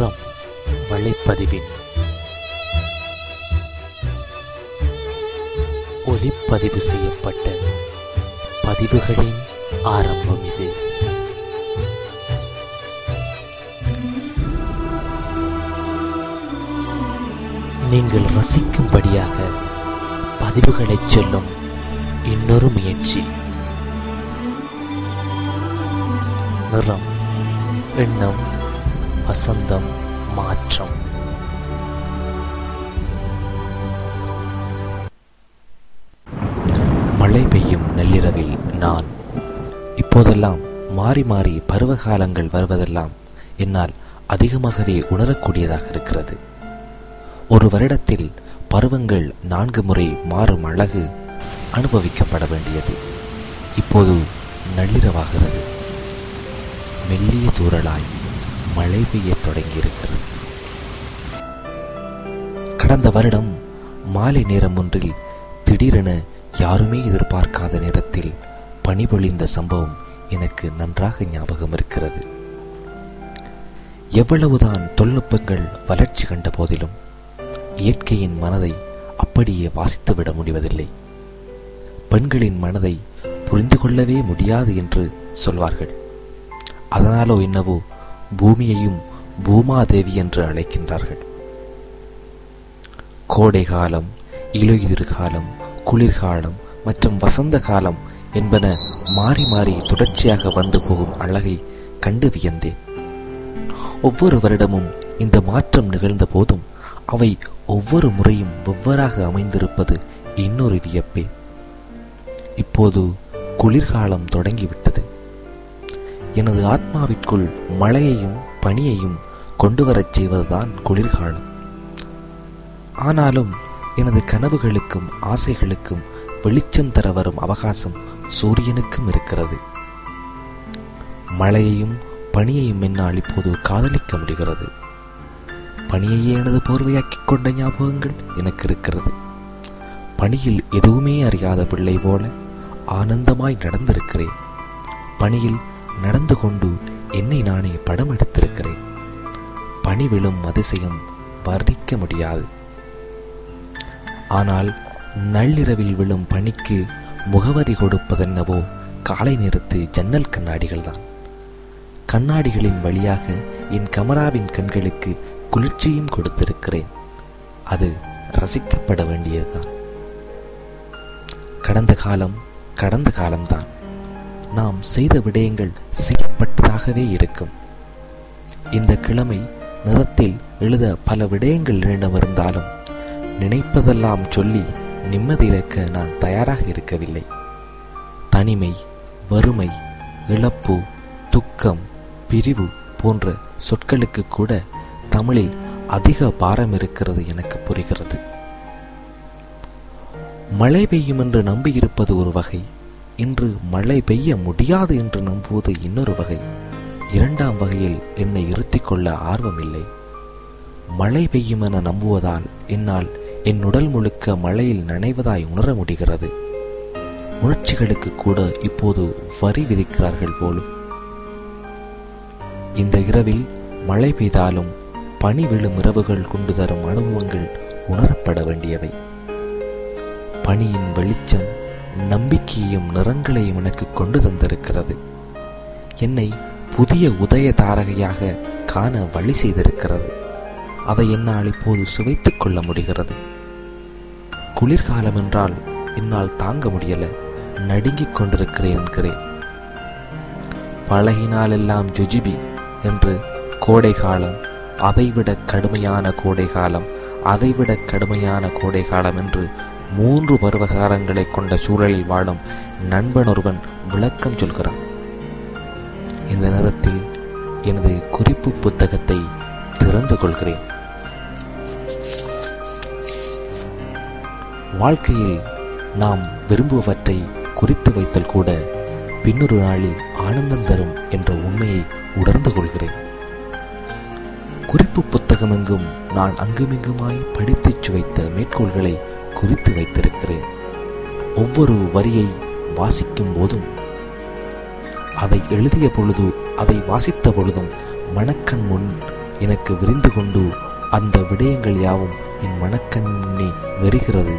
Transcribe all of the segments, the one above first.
நிறம் வலைப்பதிவின் ஒளிப்பதிவு செய்யப்பட்ட பதிவுகளின் ஆரம்பம் இது. நீங்கள் ரசிக்கும்படியாக பதிவுகளைச் சொல்லும் இன்னொரு முயற்சி. நிறம் எண்ணம் வசந்தம் மாற்றம். மழை பெய்யும் நள்ளிரவில் நான். இப்போதெல்லாம் மாறி மாறி பருவகாலங்கள் வருவதெல்லாம் என்னால் அதிகமாகவே உணரக்கூடியதாக இருக்கிறது. ஒரு வருடத்தில் பருவங்கள் நான்கு முறை மாறும் அழகு அனுபவிக்கப்பட வேண்டியது. இப்போது நள்ளிரவாகிறது. மெல்லிய தூரலாய் மழை பெய்யத் தொடங்கியிருக்கிறது. கடந்த வருடம் மாலை நேரம் ஒன்றில் திடீரென யாருமே எதிர்பார்க்காத நேரத்தில் பனி பொழிந்த சம்பவம் எனக்கு நன்றாக ஞாபகம் இருக்கிறது. எவ்வளவுதான் தொழில்நுட்பங்கள் வளர்ச்சி கண்ட போதிலும் இயற்கையின் மனதை அப்படியே வாசித்துவிட முடிவதில்லை. பெண்களின் மனதை புரிந்து கொள்ளவே முடியாது என்று சொல்வார்கள். அதனாலோ என்னவோ பூமியையும் பூமாதேவி என்று அழைக்கின்றார்கள். கோடை காலம் இலையுதிர் காலம் குளிர்காலம் மற்றும் வசந்த காலம் என்பன மாறி மாறி தொடர்ச்சியாக வந்து போகும் அழகை கண்டு வியந்தேன். ஒவ்வொரு வருடமும் இந்த மாற்றம் நிகழ்ந்த போதும் அவை ஒவ்வொரு முறையும் வெவ்வேறாக அமைந்திருப்பது இன்னொரு வியப்பே. இப்போது குளிர்காலம் தொடங்கிவிட்டது. எனது ஆத்மாவிற்குள் மழையையும் பனியையும் கொண்டு வரச் செய்வதுதான் குளிர்காலம். ஆனாலும் எனது கனவுகளுக்கும் ஆசைகளுக்கும் வெளிச்சம் தர வரும் அவகாசம் சூரியனுக்கும் இருக்கிறது. மழையையும் பனியையும் என்னால் இப்போது காதலிக்க முடிகிறது. பனியையே எனது போர்வையாக்கிக் கொண்ட ஞாபகங்கள் எனக்கு இருக்கிறது. பணியில் எதுவுமே அறியாத பிள்ளை போல ஆனந்தமாய் நடந்திருக்கிறேன். பணியில் நடந்து கொண்டு என்னை நானே படம் எடுத்திருக்கிறேன். பணி விழும் அதிசயம் வர்ணிக்க முடியாது. ஆனால் நள்ளிரவில் விழும் பணிக்கு முகவரி கொடுப்பதென்னவோ காலை நேரத்து ஜன்னல் கண்ணாடிகள் தான் கண்ணாடிகளின் வழியாக என் கமராவின் கண்களுக்கு குளிர்ச்சியும் கொடுத்திருக்கிறேன். அது ரசிக்கப்பட வேண்டியதுதான். கடந்த காலம் கடந்த காலம்தான். நாம் செய்த விடயங்கள் செய்யப்பட்டதாகவே இருக்கும். இந்த கிழமை நிறத்தில் எழுத பல விடயங்கள் என்னிடமிருந்தாலும் நினைப்பதெல்லாம் சொல்லி நிம்மதி இழக்க நான் தயாராக இருக்கவில்லை. தனிமை வறுமை இழப்பு துக்கம் பிரிவு போன்ற சொற்களுக்கு கூட தமிழில் அதிக பாரம் இருக்கிறது எனக்கு புரிகிறது. மழை பெய்யும் என்று நம்பியிருப்பது ஒரு வகை இன்று மழை பெய்ய முடியாது என்று நம்புவது இன்னொரு வகை. இரண்டாம் வகையில் என்னை இருத்திக் கொள்ள ஆர்வமில்லை. மழை பெய்யும் என நம்புவதால் என்னால் என் உடல் முழுக்க மழையில் நனைவதாய் உணர முடிகிறது. உணர்ச்சிகளுக்கு கூட இப்போது வரி விதிக்கிறார்கள் போலும். இந்த இரவில் மழை பெய்தாலும் பனி விழும் இரவுகள் கொண்டு தரும் அனுபவங்கள் உணரப்பட வேண்டியவை. பனியின் வெளிச்சம் நம்பிக்கையும் நிறங்களையும் எனக்கு கொண்டு தந்திருக்கிறது. என்னை புதிய உதய தாரகையாக காண வழி செய்திருக்கிறது. அதை என்னால் இப்போது சுவைத்துக் கொள்ள முடிகிறது. குளிர்காலம் என்றால் என்னால் தாங்க முடியல நடுங்கிக் கொண்டிருக்கிறேன் என்கிறேன். பழகினாலெல்லாம் ஜுஜிபி என்று கோடை காலம் அதைவிட கடுமையான கோடை காலம் அதைவிட கடுமையான கோடை காலம் என்று மூன்று பருவகாரங்களை கொண்ட சூழலில் வாழும் நண்பன் ஒருவன் விளக்கம் சொல்கிறான். இந்த நேரத்தில் எனது குறிப்பு புத்தகத்தை திறந்து கொள்கிறேன். வாழ்க்கையில் நாம் விரும்புவற்றை குறித்து வைத்தல் கூட பின்னொரு நாளில் ஆனந்தம் தரும் என்ற உண்மையை உணர்ந்து கொள்கிறேன். குறிப்பு புத்தகமெங்கும் நான் அங்குமிங்குமாய் படித்துச் சுவைத்த மேற்கோள்களை குறித்து வைத்திருக்கிறேன். ஒவ்வொரு வரியை வாசிக்கும் போதும் அதை எழுதிய பொழுது அதை வாசித்த பொழுதும் மணக்கண் முன் எனக்கு விரிந்து கொண்டு அந்த விடயங்கள் யாவும் என் மணக்கண் முன்னே வருகிறது.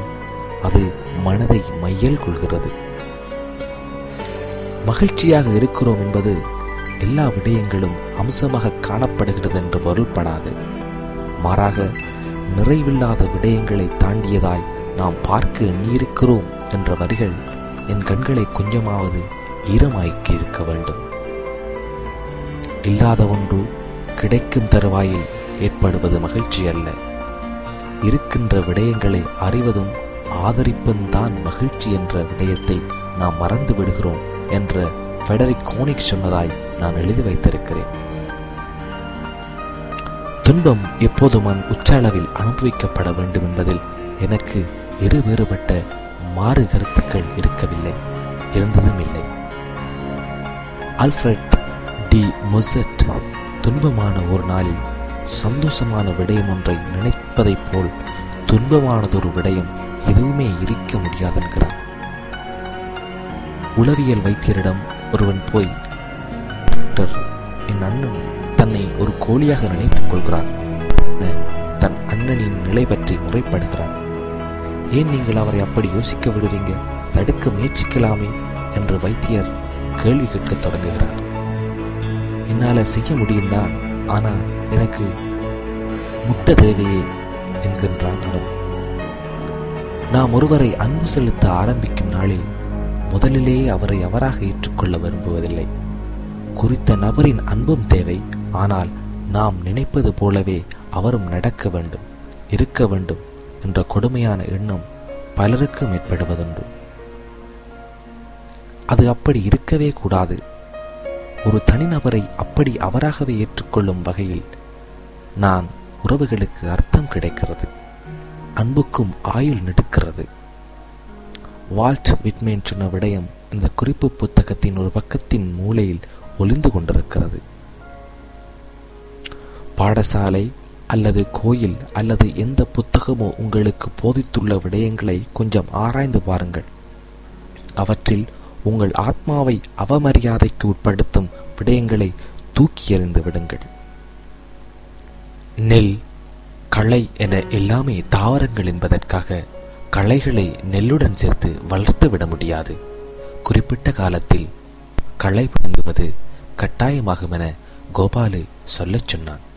அது மனதை மையல் கொள்கிறது. மகிழ்ச்சியாக இருக்கிறோம் என்பது எல்லா விடயங்களும் அம்சமாக காணப்படுகிறது என்று பொருள்படாது. மாறாக நிறைவில்லாத விடயங்களை தாண்டியதாய் நாம் பார்க்க எண்ணியிருக்கிறோம் என்ற வரிகள் என் கண்களை கொஞ்சமாவது ஈரமாக்கி இருக்க வேண்டும். இல்லாத ஒன்று கிடைக்கும் தருவாயில் ஏற்படுவது மகிழ்ச்சி அல்ல. இருக்கின்ற விடயங்களை அறிவதும் ஆதரிப்பதும் தான் மகிழ்ச்சி என்ற விடயத்தை நாம் மறந்து விடுகிறோம் என்ற ஃபெடரிக் கோனிக் சொன்னதாய் நான் எழுதி வைத்திருக்கிறேன். துன்பம் எப்போதும் உச்ச அளவில் அனுபவிக்கப்பட வேண்டும் என்பதில் எனக்கு இரு வேறுபட்ட மாறு கருத்துக்கள் இருக்கவில்லை இருந்ததும் இல்லை. ஆல்ஃபிரட் டி மொசட் துன்பமான ஒரு நாளில் சந்தோஷமான விடயம் ஒன்றை நினைப்பதைப் போல் துன்பமானதொரு விடயம் எதுவுமே இருக்க முடியாதென்கிறார். உளவியல் வைத்தியரிடம் ஒருவன் போய் டாக்டர் என் அண்ணன் தன்னை ஒரு கோழியாக நினைத்துக் கொள்கிறார். தன் அண்ணனின் நிலை பற்றி முறைப்படுகிறார். ஏன் நீங்கள் அவரை அப்படி யோசிக்க விடுறீங்க? தடுக்க முயற்சிக்கலாமே என்று வைத்தியர் கேள்வி கேட்கத் தொடங்குகிறார். என்னால செய்ய முடியும்? தான் ஆனா எனக்கு முட்டை தேவையே என்கின்றான் அவன் நாம் ஒருவரை அன்பு செலுத்த ஆரம்பிக்கும் நாளில் முதலிலேயே அவரை அவராக ஏற்றுக்கொள்ள விரும்புவதில்லை. குறித்த நபரின் அன்பும் தேவை. ஆனால் நாம் நினைப்பது போலவே அவரும் நடக்க வேண்டும் இருக்க வேண்டும் என்ற கொடுமையான எண்ணம் பலருக்கும் ஏற்படுவதுண்டு அது அப்படி இருக்கவே கூடாது. ஒரு தனிநபரை அப்படி அவராகவே ஏற்றுக்கொள்ளும் வகையில் நான் உறவுகளுக்கு அர்த்தம் கிடைக்கிறது. அன்புக்கும் ஆயுள் நெடுக்கிறது. வால்ட் விட்மேன் சொன்ன விடயம் இந்த குறிப்பு புத்தகத்தின் ஒரு பக்கத்தின் மூலையில் ஒளிந்து கொண்டிருக்கிறது. பாடசாலை அல்லது கோயில் அல்லது எந்த புத்தகமோ உங்களுக்கு போதித்துள்ள விடயங்களை கொஞ்சம் ஆராய்ந்து பாருங்கள். அவற்றில் உங்கள் ஆத்மாவை அவமரியாதைக்கு உட்படுத்தும் விடயங்களை தூக்கி எறிந்து விடுங்கள். நெல் களை என எல்லாமே தாவரங்கள் என்பதற்காக களைகளை நெல்லுடன் சேர்த்து வளர்த்து விட முடியாது. குறிப்பிட்ட காலத்தில் களை பிடுங்குவது கட்டாயமாகும் என கோபாலு சொல்லச் சொன்னான்.